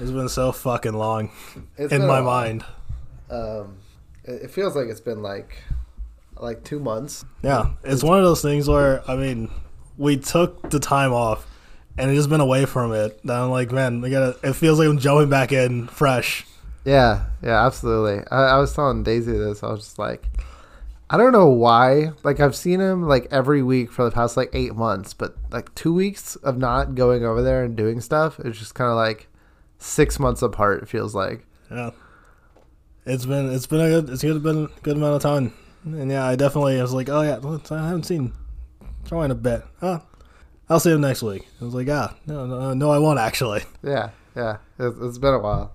It's been so fucking long It's in my mind. Um, it, it feels like it's been like like two months. Yeah, it's one of those things where I mean, we took the time off, and it's just been away from it. That I'm like, man, we gotta. It feels like I'm jumping back in fresh. Yeah, yeah, absolutely. I, I was telling Daisy this. I was just like, I don't know why. Like I've seen him like every week for the past like eight months, but like two weeks of not going over there and doing stuff, it's just kind of like six months apart. It feels like. Yeah, it's been it's been a good it's good been a good amount of time, and yeah, I definitely was like, oh yeah, I haven't seen Troy in a bit. Huh. I'll see him next week. I was like, ah, no, no, no, I won't actually. Yeah, yeah. It's, it's been a while.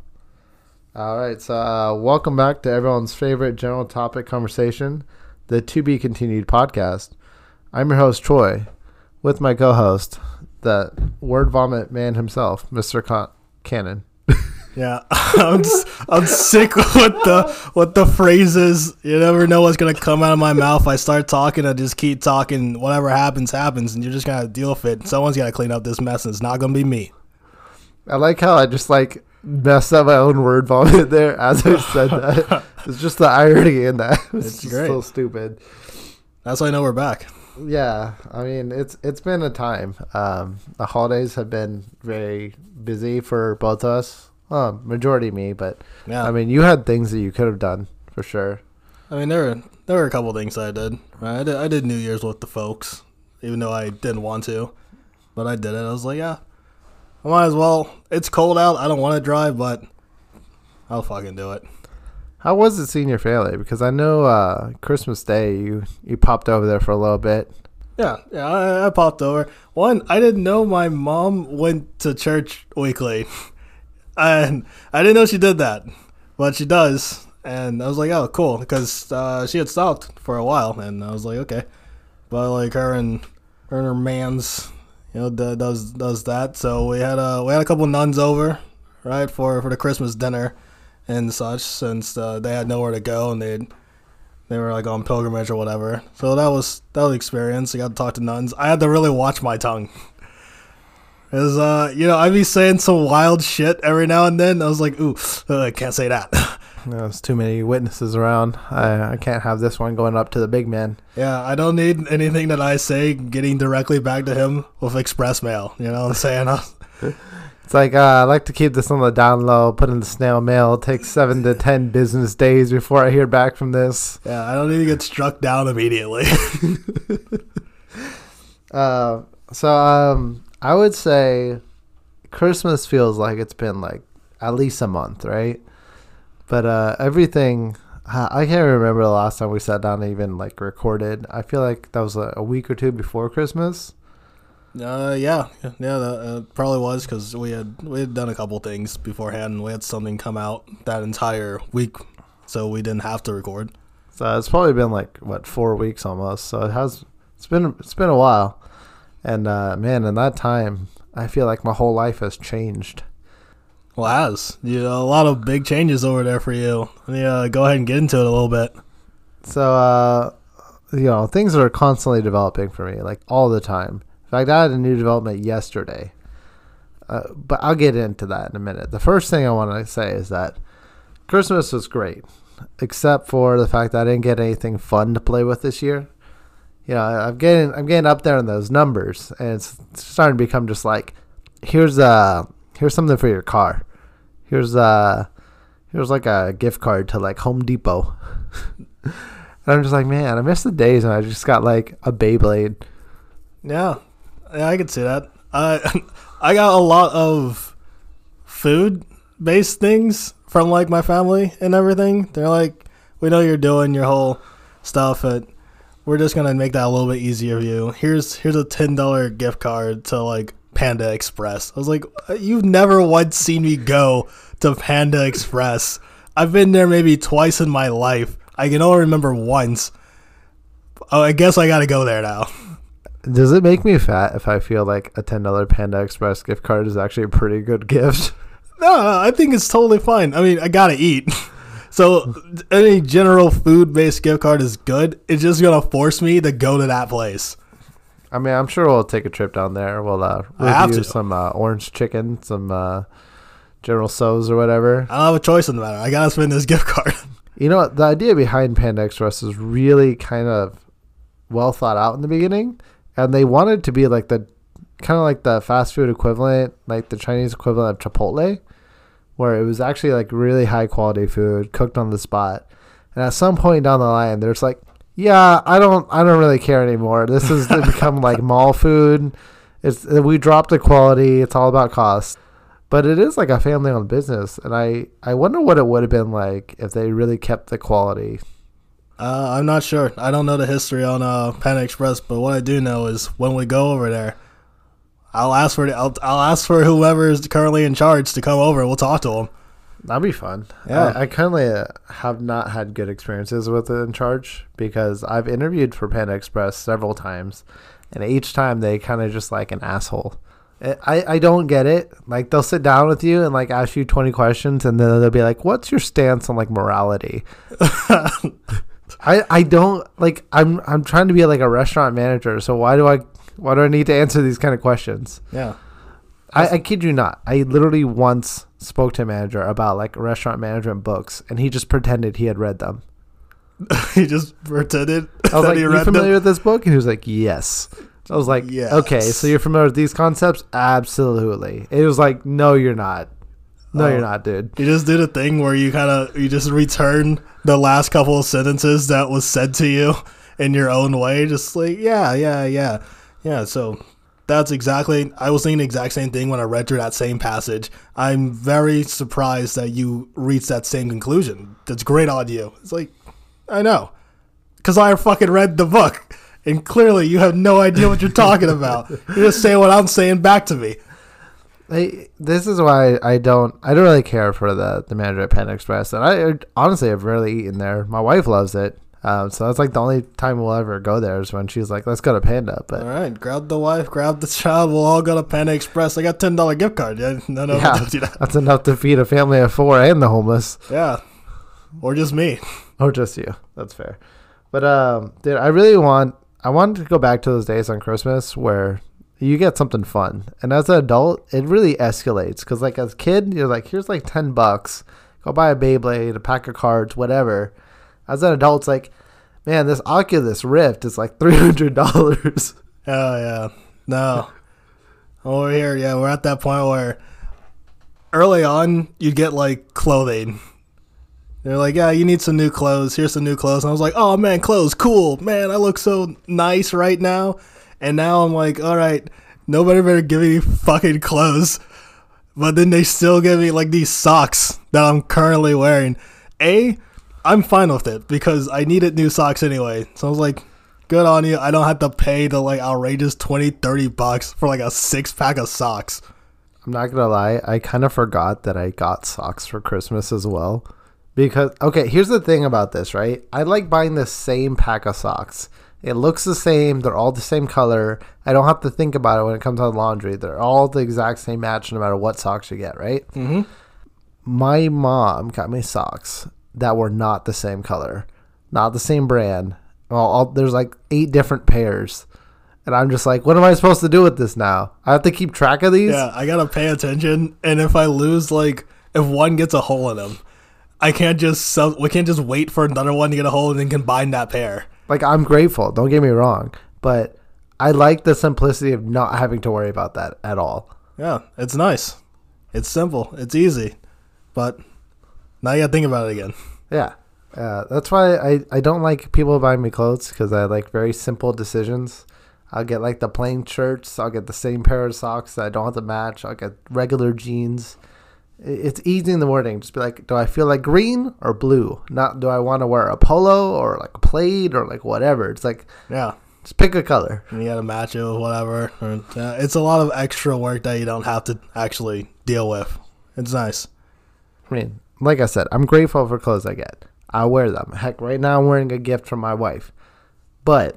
All right, so uh, welcome back to everyone's favorite general topic conversation, the Two Be Continued podcast. I'm your host Troy, with my co-host, the word vomit man himself, Mr. Con- Cannon. Yeah, I'm just, I'm sick with the with the phrases. You never know what's gonna come out of my mouth. I start talking, I just keep talking. Whatever happens, happens, and you're just gonna deal with it. Someone's gotta clean up this mess, and it's not gonna be me. I like how I just like messed up my own word vomit there as I said that. it's just the irony in that. It's, It's just great. so stupid. That's why I know we're back. Yeah, I mean it's it's been a time. Um, the holidays have been very busy for both of us. Well, majority me, but Yeah, I mean you had things that you could have done for sure. I mean, there were there were a couple things I did. Right? I did I did New Year's with the folks, even though I didn't want to, but I did it. I was like, yeah, I might as well. It's cold out. I don't want to drive, but I'll fucking do it. How was it seeing your family? Because I know uh, Christmas Day you you popped over there for a little bit. Yeah, yeah, I, I popped over. One, I didn't know my mom went to church weekly, and I didn't know she did that, but she does. And I was like, oh, cool, because uh, she had stopped for a while, and I was like, okay. But like her and her and her man's, you know, does does that. So we had a we had a couple nuns over, right, for for the Christmas dinner and such, since uh, they had nowhere to go and they they were like on pilgrimage or whatever. So that was that was an experience. I got to talk to nuns. I had to really watch my tongue. Cause uh, you know, I'd be saying some wild shit every now and then. I was like, ooh, uh, I can't say that. There's too many witnesses around. I, I can't have this one going up to the big man. yeah, I don't need anything that I say getting directly back to him with express mail. You know what I'm saying? It's like uh, I like to keep this on the down low, put in the snail mail. It takes seven to ten business days before I hear back from this. yeah, I don't need to get struck down immediately. Uh, so um, I would say Christmas feels like it's been like at least a month, right? But uh, everything I can't remember the last time we sat down and even like recorded. I feel like that was a, a week or two before Christmas. Uh, yeah, yeah, that uh, probably was because we had we had done a couple things beforehand. and We had something come out that entire week, so we didn't have to record. So it's probably been like what four weeks almost. So it has it's been it's been a while, and uh, man, in that time, I feel like my whole life has changed. Well, as you know, a lot of big changes over there for you. Yeah, go ahead and get into it a little bit. So uh, you know, things are constantly developing for me, like all the time. Fact, I had a new development yesterday, uh, but I'll get into that in a minute. The first thing I want to say is that Christmas was great, except for the fact that I didn't get anything fun to play with this year. You know, I'm getting I'm getting up there in those numbers, and it's starting to become just like, here's uh here's something for your car, here's uh here's like a gift card to like Home Depot. and I'm just like, man, I miss the days when I just got like a Beyblade. Yeah, yeah, I could see that. I I got a lot of food based things from like my family and everything. They're like, we know you're doing your whole stuff, but we're just gonna make that a little bit easier for you. Here's here's a ten dollar gift card to like Panda Express. I was like, uh, you've never once seen me go to Panda Express. I've been there maybe twice in my life. I can only remember once. Oh, I guess I gotta go there now. Does it make me fat if I feel like a ten dollar Panda Express gift card is actually a pretty good gift? No, no, I think it's totally fine. I mean, I gotta eat. So any general food based gift card is good. It's just gonna force me to go to that place. I mean, I'm sure we'll take a trip down there. We'll uh, review to. some uh, orange chicken, some uh, General Tso's or whatever. I don't have a choice in the matter. I gotta spend this gift card. You know what? The idea behind Panda Express is really kind of well thought out in the beginning, and they wanted to be like the kind of like the fast food equivalent, like the Chinese equivalent of Chipotle, where it was actually like really high quality food cooked on the spot. And at some point down the line, there's like, yeah, I don't, I don't really care anymore. This has become like mall food. It's uh, we dropped the quality. It's all about cost but it is like a family owned business and i i wonder what it would have been like if they really kept the quality Uh, I'm not sure. I don't know the history on uh, Panda Express, but what I do know is when we go over there, I'll ask for the, I'll, I'll ask for whoever is currently in charge to come over. and We'll talk to them. that'd be fun Yeah. i, I currently uh, have not had good experiences with it in charge because i've interviewed for panda express several times and each time they kind of just like an asshole I, I I don't get it. Like they'll sit down with you and like ask you twenty questions, and then they'll be like, "What's your stance on like morality?" I I don't like. I'm I'm trying to be like a restaurant manager, so why do I why do I need to answer these kind of questions? Yeah. I, I kid you not. I literally once spoke to a manager about like restaurant management books, and he just pretended he had read them. he just pretended I was like, he "You familiar them. with this book?" And he was like, "Yes." I was like, Yes. "Okay, so you're familiar with these concepts? Absolutely." It was like, "No, you're not. No, Oh. you're um, not, dude." You just did a thing where you kind of you just return the last couple of sentences that was said to you in your own way, just like yeah, yeah, yeah, yeah. So that's exactly. I was thinking the exact same thing when I read through that same passage. I'm very surprised that you reached that same conclusion. That's great on you. It's like I know, because I fucking read the book. And clearly, you have no idea what you're talking about. You're just saying what I'm saying back to me. I, this is why I don't I don't really care for the the manager at Panda Express, and I honestly have rarely eaten there. My wife loves it, um, so that's like the only time we'll ever go there is when she's like, "Let's go to Panda." But All right, grab the wife, grab the child. We'll all go to Panda Express. I got ten dollar gift card. Yeah, no, no, yeah, don't do that. that's enough to feed a family of four and the homeless, Yeah, or just me. or just you. That's fair. But um, dude, I really want I wanted to go back to those days on Christmas where you get something fun, and as an adult, it really escalates because like as a kid, you're like, "Here's like ten bucks, go buy a Beyblade, a pack of cards, whatever." As an adult, it's like, man, this Oculus Rift is like three hundred dollars. Oh yeah, no. Over here, yeah, we're at that point where early on you get like clothing. They're like, yeah, you need some new clothes. Here's some new clothes. And I was like, oh man, clothes, cool, man. I look so nice right now. And now I'm like, all right, nobody better give me fucking clothes. But then they still give me like these socks that I'm currently wearing. A, I'm fine with it because I needed new socks anyway. So I was like, good on you. I don't have to pay the like outrageous 20, 30 bucks for like a six pack of socks. I'm not gonna lie, I kind of forgot that I got socks for Christmas as well. Because okay, here's the thing about this, right? I like buying the same pack of socks. It looks the same, they're all the same color. I don't have to think about it when it comes to laundry. They're all the exact same match no matter what socks you get, right? Mm-hmm. My mom got me socks that were not the same color, not the same brand. Well, all, there's like eight different pairs. And I'm just like, what am I supposed to do with this now? I have to keep track of these? Yeah, I gotta pay attention. And if I lose, like, if one gets a hole in them, I can't just sell, we can't just wait for another one to get a hole and then combine that pair. Like I'm grateful. Don't get me wrong, but I like the simplicity of not having to worry about that at all. Yeah, it's nice. It's simple. It's easy. But now you gotta think about it again. Yeah, uh, that's why I I don't like people buying me clothes because I like very simple decisions. I'll get like the plain shirts. I'll get the same pair of socks that I don't have to match. I'll get regular jeans. It's easy in the morning. Just be like, do I feel like green or blue? Not do I want to wear a polo or like a plaid or like whatever. It's like Yeah. just pick a color. And you gotta match it with whatever. Uh, it's a lot of extra work that you don't have to actually deal with. It's nice. I mean, like I said, I'm grateful for clothes I get. I wear them. Heck, right now I'm wearing a gift from my wife. But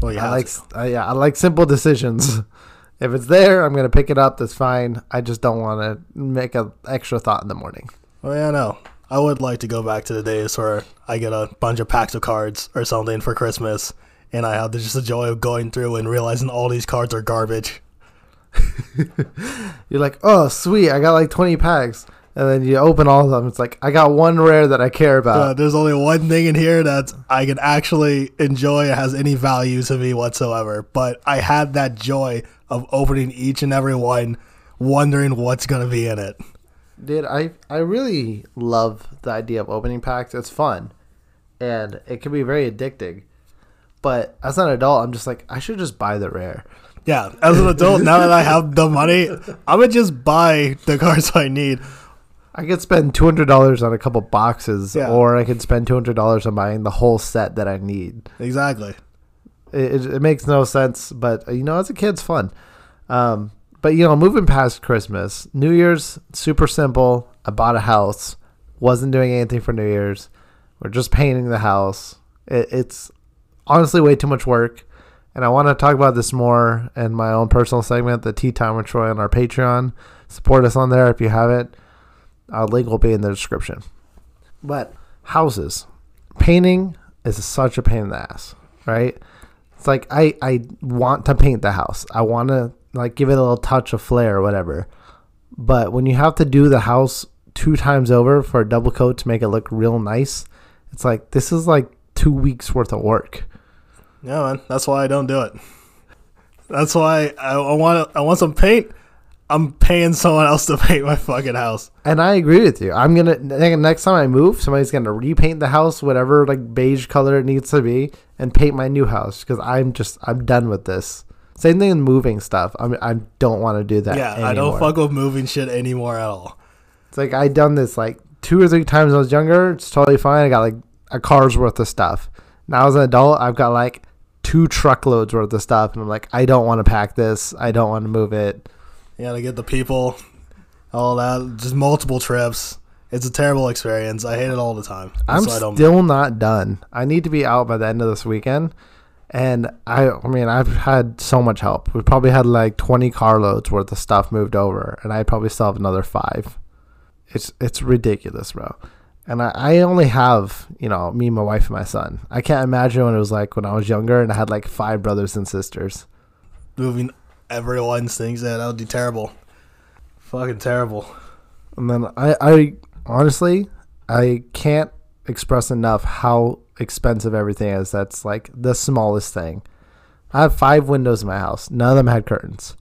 Well, I like. I, yeah, I like simple decisions. if it's there, I'm gonna pick it up. That's fine. I just don't want to make an extra thought in the morning. Well, yeah, no. I would like to go back to the days where I get a bunch of packs of cards or something for Christmas, and I have just the joy of going through and realizing all these cards are garbage. You're like, oh sweet, I got like 20 packs, and then you open all of them. It's like I got one rare that I care about. there's only one thing in here that I can actually enjoy and has any value to me whatsoever. But I had that joy of opening each and every one, wondering what's gonna be in it. Dude, I I really love the idea of opening packs. It's fun, and it can be very addicting. But as an adult, I'm just like, I should just buy the rare. Yeah, as an adult, now that I have the money, I'm gonna just buy the cards I need. I could spend two hundred dollars on a couple boxes, Yeah. or I could spend two hundred dollars on buying the whole set that I need. Exactly. It, it, makes no sense, but uh, you know, as a kid, it's fun. Um, but you know, moving past Christmas, New Year's super simple. I bought a house, wasn't doing anything for New Year's. We're just painting the house. It, it's honestly way too much work, and I want to talk about this more in my own personal segment, the Tea Time with Troy on our Patreon. Support us on there if you have it. Our link will be in the description. But houses, painting is such a pain in the ass, right? It's like I I want to paint the house. I want to like give it a little touch of flair or whatever. But when you have to do the house two times over for a double coat to make it look real nice, it's like this is like 2 weeks worth of work. Yeah, man. That's why I don't do it. That's why I, I want I want some paint. I'm paying someone else to paint my fucking house. And I agree with you. I'm gonna next time I move, somebody's gonna repaint the house whatever like beige color it needs to be, and paint my new house because I'm just I'm done with this. Same thing in moving stuff. I'm I don't want to do that. yeah, I don't fuck with moving shit anymore at all. It's like I done this like two or three times when I was younger. It's totally fine. I got like a car's worth of stuff. Now as an adult, I've got like two truckloads worth of stuff, and I'm like, I don't want to pack this. I don't want to move it. You gotta get the people, all that, just multiple trips. It's a terrible experience. I hate it all the time. I'm don't. still not done. I need to be out by the end of this weekend. And I, I mean, I've had so much help. We probably had like 20 carloads worth of stuff moved over, and I probably still have another five. It's it's ridiculous, bro. And I, I only have, you know, me, my wife, and my son. I can't imagine what it was like when I was younger and I had like five brothers and sisters. moving everyone's things. that. that would be terrible. Fucking terrible. And then I, I honestly, I can't express enough how expensive everything is. That's like the smallest thing. I have five windows in my house. None of them had curtains.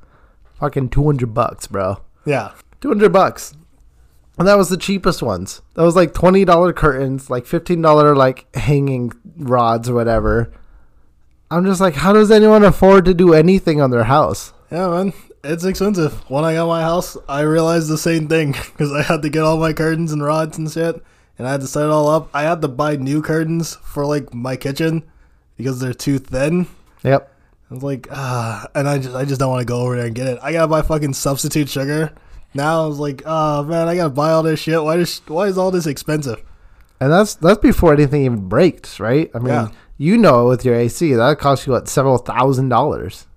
Fucking 200 bucks, bro. Yeah, 200 bucks. And that was the cheapest ones. That was like $20 curtains, like $15 like hanging rods or whatever. I'm just like, how does anyone afford to do anything on their house? Yeah, man. It's expensive. When I got my house, I realized the same thing because I had to get all my curtains and rods and shit, and I had to set it all up. I had to buy new curtains for like my kitchen because they're too thin. Yep. I was like, ah, and I just I just don't want to go over there and get it. I gotta buy fucking substitute sugar. Now I was like, oh man, I gotta buy all this shit. Why does why is all this expensive? And that's that's before anything even breaks, right? I mean, Yeah. you know, with your AC, that costs you what several thousand dollars.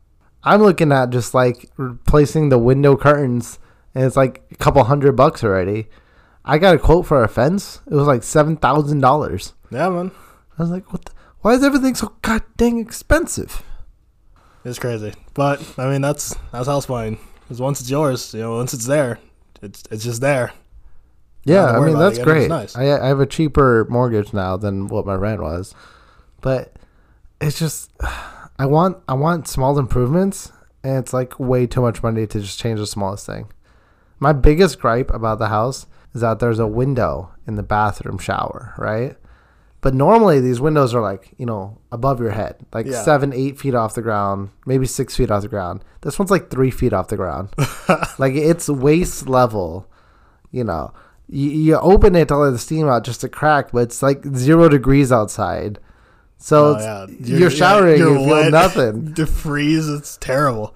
I'm looking at just like replacing the window curtains, and it's like a couple hundred bucks already. I got a quote for a fence; it was like seven thousand dollars. Yeah, man, I was like, "What? The, why is everything so god dang expensive?" it's crazy. But I mean, that's that's house buying. Because once it's yours, you know, once it's there, it's it's just there. Yeah, I mean that's great. nice. I I have a cheaper mortgage now than what my rent was, but it's just I want I want small improvements, and it's like way too much money to just change the smallest thing. My biggest gripe about the house is that there's a window in the bathroom shower, right? But normally these windows are like you know above your head, like Yeah. seven, eight feet off the ground, maybe six feet off the ground. This one's like three feet off the ground, like it's waist level. You know, you, you open it to let the steam out just a crack, but it's like zero degrees outside. So Oh, it's, yeah. you're, showering, you're you feel nothing. to freeze, it's terrible.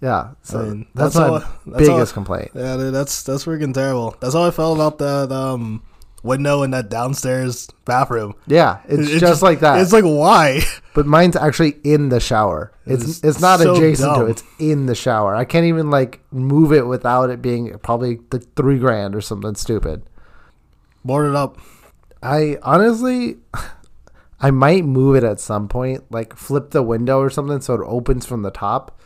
Yeah, so I mean, that's, that's my how- that's biggest how- complaint. Yeah, dude, that's that's freaking terrible. That's how I felt about that um window in that downstairs bathroom. Yeah, it's, just, like that. It's like why? but mine's actually in the shower. It's It's it's, not so adjacent to it. It's in the shower. I can't even like move it without it being probably the three grand or something stupid. Board it up. I honestly, I might move it at some point, like flip the window or something so it opens from the top.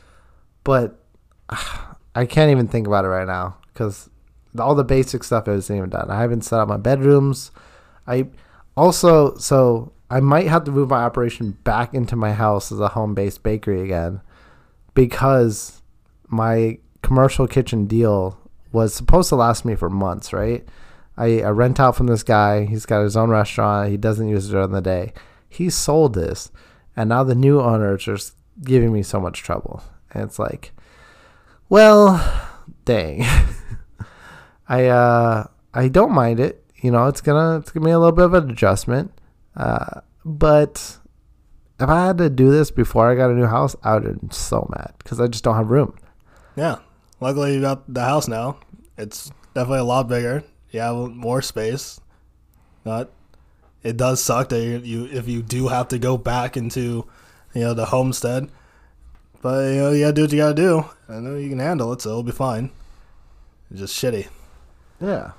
But I can't even think about it right now because all the basic stuff isn't even done. I haven't set up my bedrooms. I also so I might have to move my operation back into my house as a home-based bakery again because my commercial kitchen deal was supposed to last me for months, right? I, I rent out from this guy. He's got his own restaurant. He doesn't use it during the day. He sold this, and now the new owners are just giving me so much trouble. And it's like, well, dang. I uh I don't mind it. You know, it's gonna it's gonna be a little bit of an adjustment. Uh, but if I had to do this before I got a new house, I would have been so mad because I just don't have room. Yeah. Luckily, you got the house now. It's definitely a lot bigger. You have more space. But it does suck that you, you if you do have to go back into, you know, the homestead. But you know, you gotta do what you gotta do. I know you can handle it, so it'll be fine. It's just shitty. Yeah.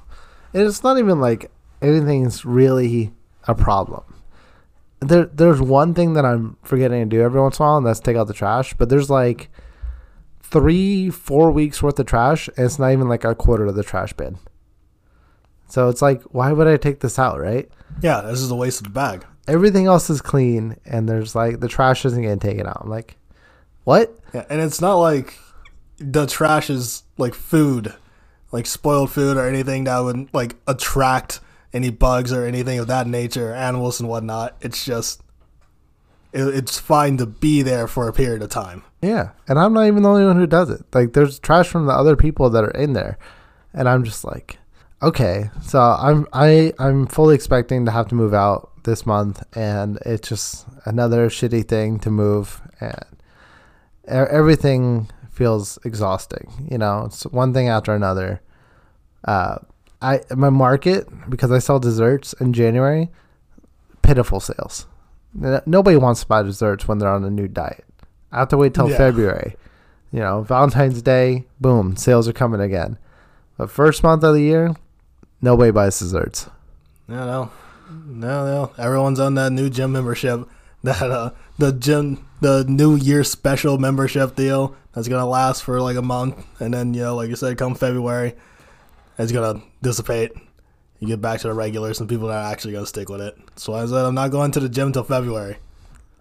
And it's not even like anything's really a problem. There there's one thing that I'm forgetting to do every once in a while, and that's take out the trash. But there's like three, four weeks worth of trash, and it's not even like a quarter of the trash bin. So it's like, why would I take this out, right? Yeah, this is a waste of the bag. Everything else is clean, and there's like the trash isn't getting taken out. I'm like, what? Yeah, and it's not like the trash is like food, like spoiled food or anything that would like attract any bugs or anything of that nature, animals and whatnot. It's just it, it's fine to be there for a period of time. Yeah, and I'm not even the only one who does it. Like, there's trash from the other people that are in there, and I'm just like, okay. So I'm I I'm fully expecting to have to move out this month, and it's just another shitty thing to move, and everything feels exhausting. You know, it's one thing after another. Uh, I my market because I sell desserts in January, pitiful sales. Nobody wants to buy desserts when they're on a new diet. I have to wait till Yeah. February. You know, Valentine's Day, boom, sales are coming again. But first month of the year, nobody buys desserts. No, no, no, no. Everyone's on that new gym membership. That uh, the gym, the New Year special membership deal that's gonna last for like a month, and then you know, like you said, come February, it's gonna dissipate. You get back to the regulars, and people are actually gonna stick with it. So I said I'm not going to the gym till February.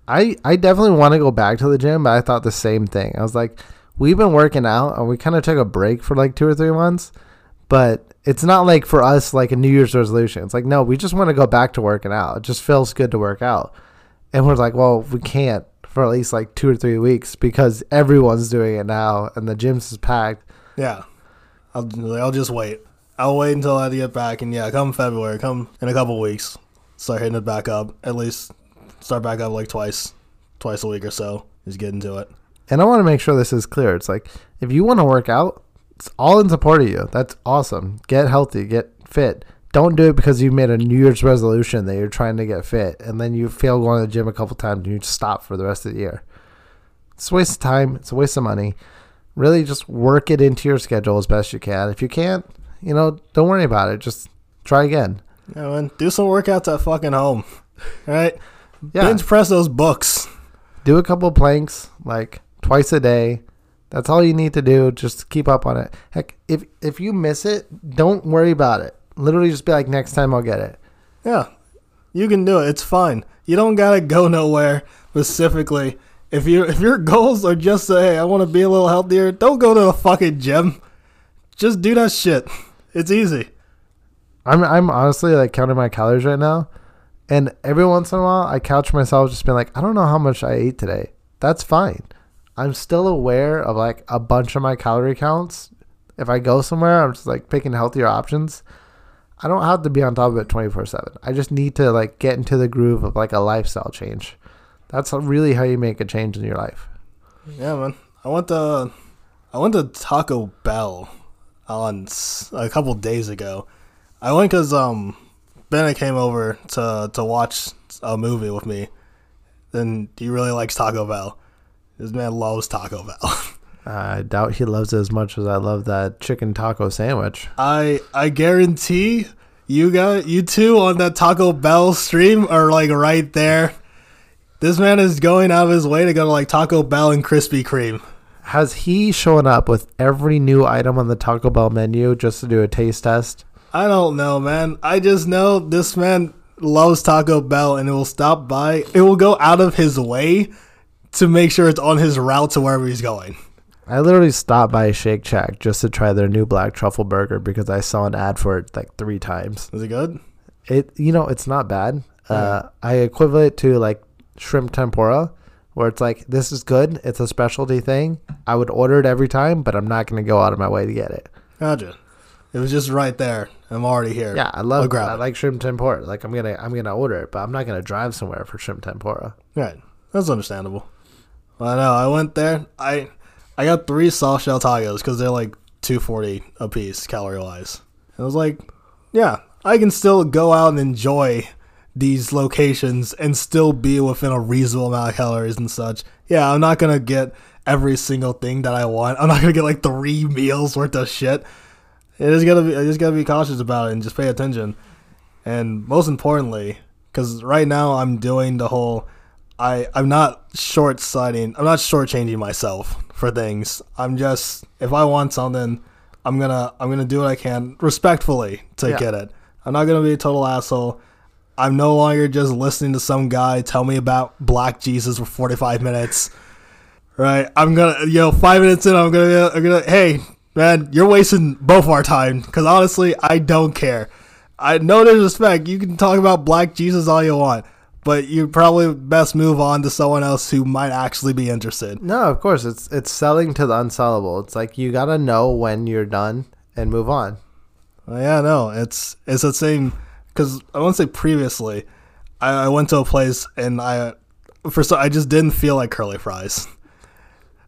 I, I definitely want to go back to the gym, but I thought the same thing. I was like, we've been working out and we kind of took a break for like two or three months, but it's not like for us like a New Year's resolution. It's like, no, we just want to go back to working out. It just feels good to work out. And we're like, well, we can't for at least like two or three weeks because everyone's doing it now and the gym's is packed. Yeah, I'll I'll just wait. I'll wait until I get back, and yeah, come February, come in a couple weeks, start hitting it back up. At least start back up like twice, twice a week or so. Just get into it. And I want to make sure this is clear. It's like if you want to work out, all in support of you. That's awesome. Get healthy, get fit. Don't do it because you made a New Year's resolution that you're trying to get fit and then you fail going to the gym a couple times and you just stop for the rest of the year. It's a waste of time. It's a waste of money. Really just work it into your schedule as best you can. If you can't, you know, don't worry about it. Just try again. Yeah, man, do some workouts at fucking home. All right, Yeah. bench press those books. do a couple planks like twice a day. That's all you need to do. Just keep up on it. Heck, if if you miss it, don't worry about it. Literally, just be like, next time I'll get it. Yeah, you can do it. It's fine. You don't gotta go nowhere specifically. If you if your goals are just to, hey, I want to be a little healthier, don't go to the fucking gym. Just do that shit. It's easy. I'm I'm honestly like counting my calories right now, and every once in a while I couch myself just being like, I don't know how much I ate today. That's fine. I'm still aware of like a bunch of my calorie counts. If I go somewhere, I'm just like picking healthier options. I don't have to be on top of it 24 7. I just need to like get into the groove of like a lifestyle change. That's really how you make a change in your life. Yeah, man. I went to I went to Taco Bell on a couple days ago. I went because um Bennett came over to to watch a movie with me. Then he really likes Taco Bell. This man loves Taco Bell. I doubt he loves it as much as I love that chicken taco sandwich. I I guarantee you got you two on that Taco Bell stream are like right there. This man is going out of his way to go to like Taco Bell and Krispy Kreme. has he shown up with every new item on the Taco Bell menu just to do a taste test? I don't know, man. I just know this man loves Taco Bell and it will stop by. It will go out of his way to make sure it's on his route to wherever he's going. I literally stopped by Shake Shack just to try their new black truffle burger because I saw an ad for it like three times. Is it good? It you know it's not bad. Uh, I equivalent to like shrimp tempura, where it's like this is good. It's a specialty thing. I would order it every time, but I'm not going to go out of my way to get it. Gotcha. It was just right there. I'm already here. Yeah, I love. I'll grab I it. like shrimp tempura. Like I'm gonna I'm gonna order it, but I'm not gonna drive somewhere for shrimp tempura. Right. That's understandable. I know. Uh, I went there. I I got three soft shell tacos because they're like 240 a piece calorie wise. I was like, yeah, I can still go out and enjoy these locations and still be within a reasonable amount of calories and such. Yeah, I'm not gonna get every single thing that I want. I'm not gonna get like three meals worth of shit. It is gotta be. I just gotta be cautious about it and just pay attention. And most importantly, because right now I'm doing the whole, I I'm not short sighting. I'm not shortchanging myself for things. I'm just if I want something, I'm gonna I'm gonna do what I can respectfully to Yeah. get it. I'm not gonna be a total asshole. I'm no longer just listening to some guy tell me about Black Jesus for 45 minutes. Right? I'm gonna, you know, five minutes in, I'm gonna, I'm gonna, hey, man, you're wasting both our time. Because honestly, I don't care. I know no disrespect. You can talk about Black Jesus all you want, but you probably best move on to someone else who might actually be interested. No, of course it's it's selling to the unsellable. It's like you gotta know when you're done and move on. Uh, yeah, no, it's it's the same. Because I won't say previously, I, I went to a place and I, for so I just didn't feel like curly fries.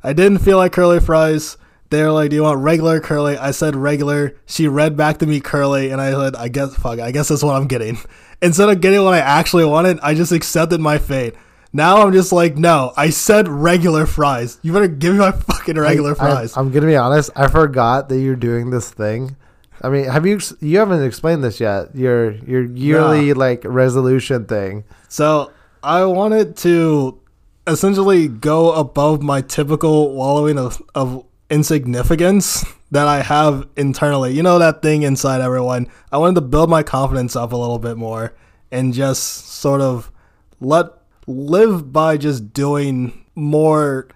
I didn't feel like curly fries. They were like, "Do you want regular curly?" I said regular. She read back to me curly, and I said, "I guess fuck. I guess that's what I'm getting." Instead of getting what I actually wanted, I just accepted my fate. Now I'm just like, no, I said regular fries. You better give me my fucking regular I, fries. I, am gonna be honest. I forgot that you're doing this thing. I mean, have you? You haven't explained this yet. Your your yearly like resolution thing. So I wanted to essentially go above my typical wallowing of, of insignificance that I have internally. You know that thing inside everyone. I wanted to build my confidence up a little bit more and just sort of let live by just doing more.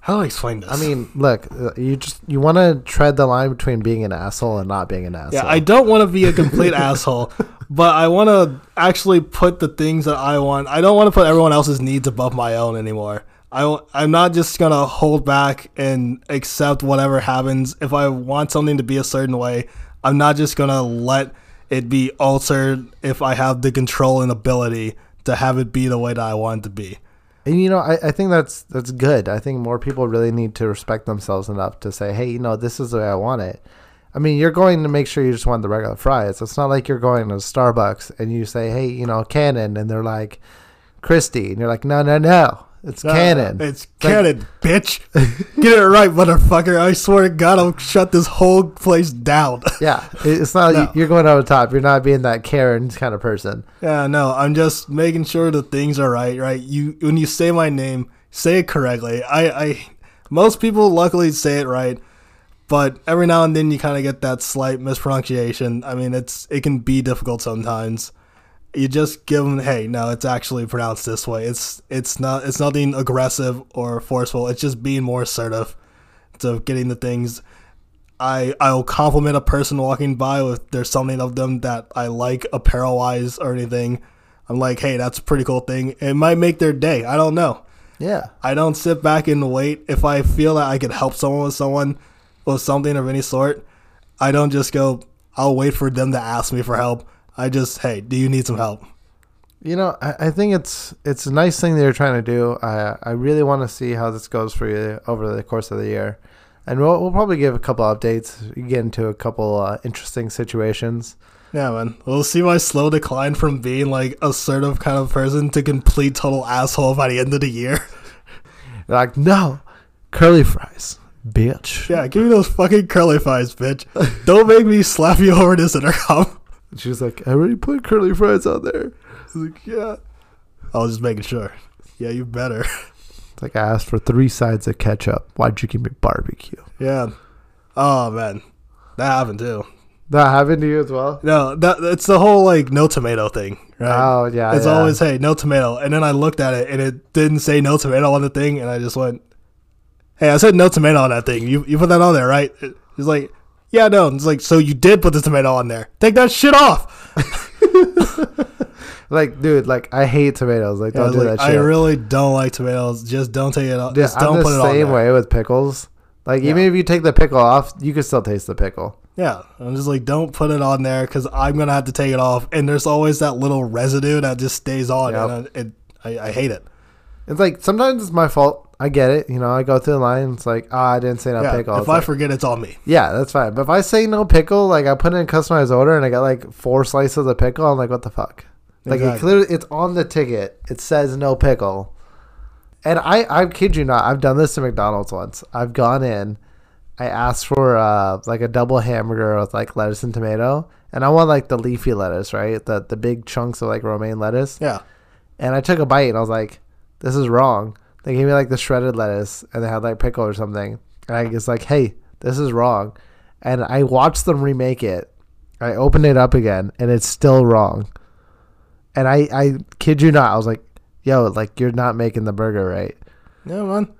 How do I explain this? I mean, look, uh, you just you want to tread the line between being an asshole and not being an asshole. Yeah, I don't want to be a complete asshole, but I want to actually put the things that I want. I don't want to put everyone else's needs above my own anymore. I, I'm not just going to hold back and accept whatever happens. If I want something to be a certain way, I'm not just going to let it be altered if I have the control and ability to have it be the way that I want it to be. And you know, I, I think that's that's good. I think more people really need to respect themselves enough to say, hey, you know, this is the way I want it. I mean, you're going to make sure you just want the regular fries. It's not like you're going to Starbucks and you say, hey, you know, Canon, and they're like, Christy, and you're like, no, no, no, it's Canon. Uh, It's like- canon, bitch. Get it right, motherfucker. I swear to God, I'll shut this whole place down. yeah, it's not No. you're going over the top. You're not being that Karen kind of person. Yeah, no, I'm just making sure the things are right, right? You when you say my name, say it correctly. I, I most people luckily say it right, but every now and then you kind of get that slight mispronunciation. I mean, it's it can be difficult sometimes. You just give them, hey, no, it's actually pronounced this way. It's it's not it's nothing aggressive or forceful. It's just being more assertive to getting the things. I I'll compliment a person walking by if there's something of them that I like apparel wise or anything. I'm like, hey, that's a pretty cool thing. It might make their day. I don't know. Yeah. I don't sit back and wait. If I feel that I could help someone with someone with something of any sort, I don't just go. I'll wait for them to ask me for help. I just, hey, do you need some help? You know, I, I think it's it's a nice thing that you're trying to do. I I really want to see how this goes for you over the course of the year, and we'll we'll probably give a couple updates, get into a couple uh, interesting situations. Yeah, man. We'll see my slow decline from being like assertive kind of person to complete total asshole by the end of the year. Like, no, curly fries, bitch. Yeah, give me those fucking curly fries, bitch. Don't make me slap you over this intercom. She's like, I already put curly fries on there. I was like, yeah. I was just making sure. Yeah, you better. It's like I asked for three sides of ketchup. Why'd you give me barbecue? Yeah. Oh man, that happened too. That happened to you as well? No, that it's the whole like no tomato thing, right? Oh yeah. it's yeah. always hey no tomato, and then I looked at it and it didn't say no tomato on the thing, and I just went, hey, I said no tomato on that thing. You you put that on there, right? He's like, yeah, no. And it's like, so you did put the tomato on there. Take that shit off. like, dude, like I hate tomatoes. Like, don't was do like, that shit. I really don't like tomatoes. Just don't take it off. Dude, Just don't the put it on The same way with pickles. Like, even if you take the pickle off, you can still taste the pickle. Yeah, I'm just like, don't put it on there because I'm gonna have to take it off, and there's always that little residue that just stays on, Yep. and I, it, I, I hate it. It's like sometimes it's my fault. I get it. You know, I go through the line. It's like, ah, I didn't say no Yeah, pickle. if It's I like, forget, it's on me. yeah, that's fine. But if I say no pickle, like I put in a customized order and I got like four slices of pickle, I'm like, what the fuck? Like it clearly, it's on the ticket. It says no pickle. And I, I kid you not, I've done this to McDonald's once. I've gone in, I asked for uh, like a double hamburger with like lettuce and tomato, and I want like the leafy lettuce, right? The the big chunks of like romaine lettuce. Yeah, And I took a bite and I was like, this is wrong. They gave me like the shredded lettuce and they had like pickle or something. And I was like, hey, this is wrong. And I watched them remake it. I opened it up again and it's still wrong. And I, I kid you not, I was like, yo, like you're not making the burger right. yeah, man.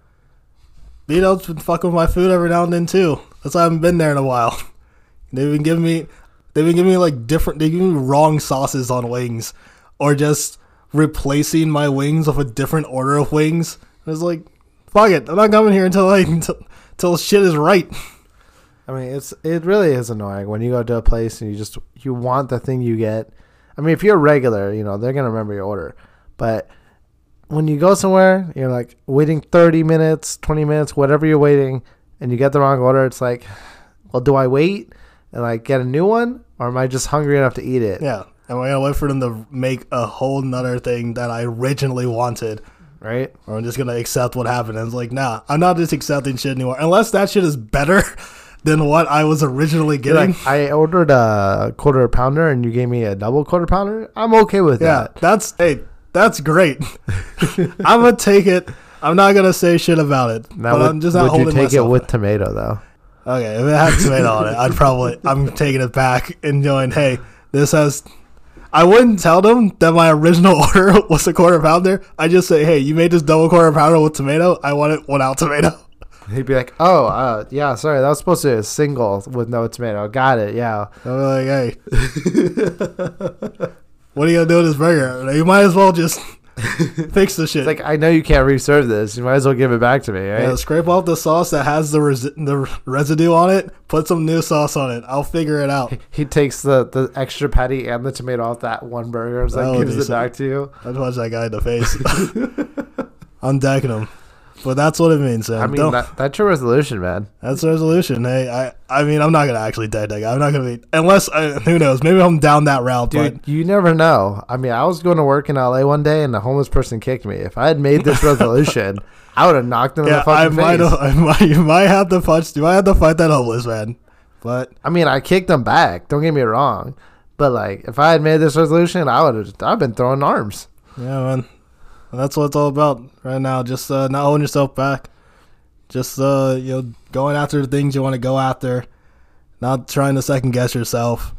Vito's been fucking with my food every now and then too. That's why I haven't been there in a while. They've been giving me, they've been giving me like different. They give me wrong sauces on wings, or just replacing my wings with a different order of wings. It's like, fuck it, I'm not coming here until like until, until shit is right. I mean, it's it really is annoying when you go to a place and you just you want the thing you get. I mean, if you're regular, you know they're gonna remember your order, but when you go somewhere, you're like waiting 30 minutes, 20 minutes, whatever you're waiting, and you get the wrong order. It's like, well, do I wait and like get a new one, or am I just hungry enough to eat it? Yeah, and we're gonna wait for them to make a whole nother thing that I originally wanted. Right? Or I'm just gonna accept what happened. And it's like, nah, I'm not just accepting shit anymore. Unless that shit is better than what I was originally getting. like, I ordered a quarter pounder and you gave me a double quarter pounder. I'm okay with yeah, that. that's hey, that's great. I'm gonna take it. I'm not gonna say shit about it. Now, but would, I'm just not would you take it with tomato though? Okay, if it had tomato on it, I'd probably I'm taking it back and going, hey, this has. I wouldn't tell them that my original order was a quarter pounder. I just say, hey, you made this double quarter pounder with tomato. I want it without tomato. He'd be like, "Oh, uh, yeah, sorry, that was supposed to be a single with no tomato. Got it, yeah." I'm like, hey, what are you gonna do with this burger? You might as well just fix the shit. It's like I know you can't reserve this. You might as well give it back to me, right? Yeah, scrape off the sauce that has the resi- the residue on it. Put some new sauce on it. I'll figure it out. He takes the, the extra patty and the tomato off that one burger. It's like gives it back to you. I'd punch that guy in the face. I'm decking him. But that's what it means. Sam. I mean, that, that's your resolution, man. that's the resolution. Hey, I I mean, I'm not gonna actually dead that. I'm not gonna be unless uh, who knows. Maybe I'm down that route. Dude, But you never know. I mean, I was going to work in LA one day and a homeless person kicked me. If I had made this resolution, I would have knocked him in yeah, the I fucking might face. I might. You might have to punch. You might have to fight that homeless man. But I mean, I kicked him back. Don't get me wrong. But like, if I had made this resolution, I would have. I've been throwing arms. Yeah, man. And that's what it's all about right now. Just uh, not holding yourself back. Just uh, you know, going after the things you want to go after. Not trying to second guess yourself.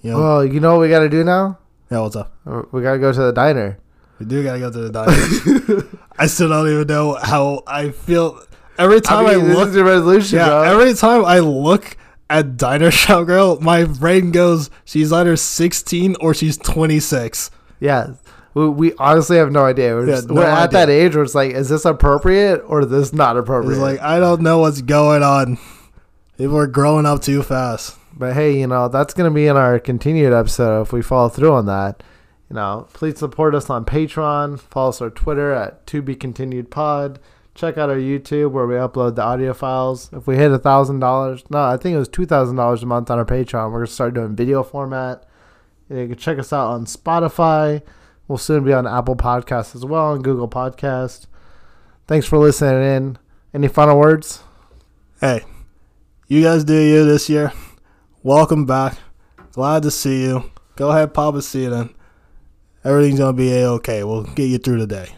You know, Well, you know what we got to do now? yeah. What's up? We got to go to the diner. We do gotta go to the diner. I still don't even know how I feel. Every time I, I mean, this look, is your resolution, yeah, bro. every time I look at Diner Shop Girl, my brain goes, she's either 16 or she's 26. yeah. We, we honestly have no idea. We're, Yeah, just, no we're at that age where it's like, is this appropriate or is this not appropriate? It's like I don't know what's going on. People are growing up too fast. But hey, you know, that's going to be in our continued episode if we follow through on that. You know, please support us on Patreon. Follow us on Twitter at To Be Continued Pod. Check out our YouTube where we upload the audio files. If we hit a thousand dollars, no, I think it was two thousand dollars a month on our Patreon. We're gonna start doing video format. You can check us out on Spotify. We'll soon be on Apple Podcasts as well and Google Podcast. Thanks for listening in. Any final words? Hey, you guys do you this year. Welcome back. Glad to see you. Go ahead, pop a seat in. Everything's gonna be a okay. We'll get you through the day.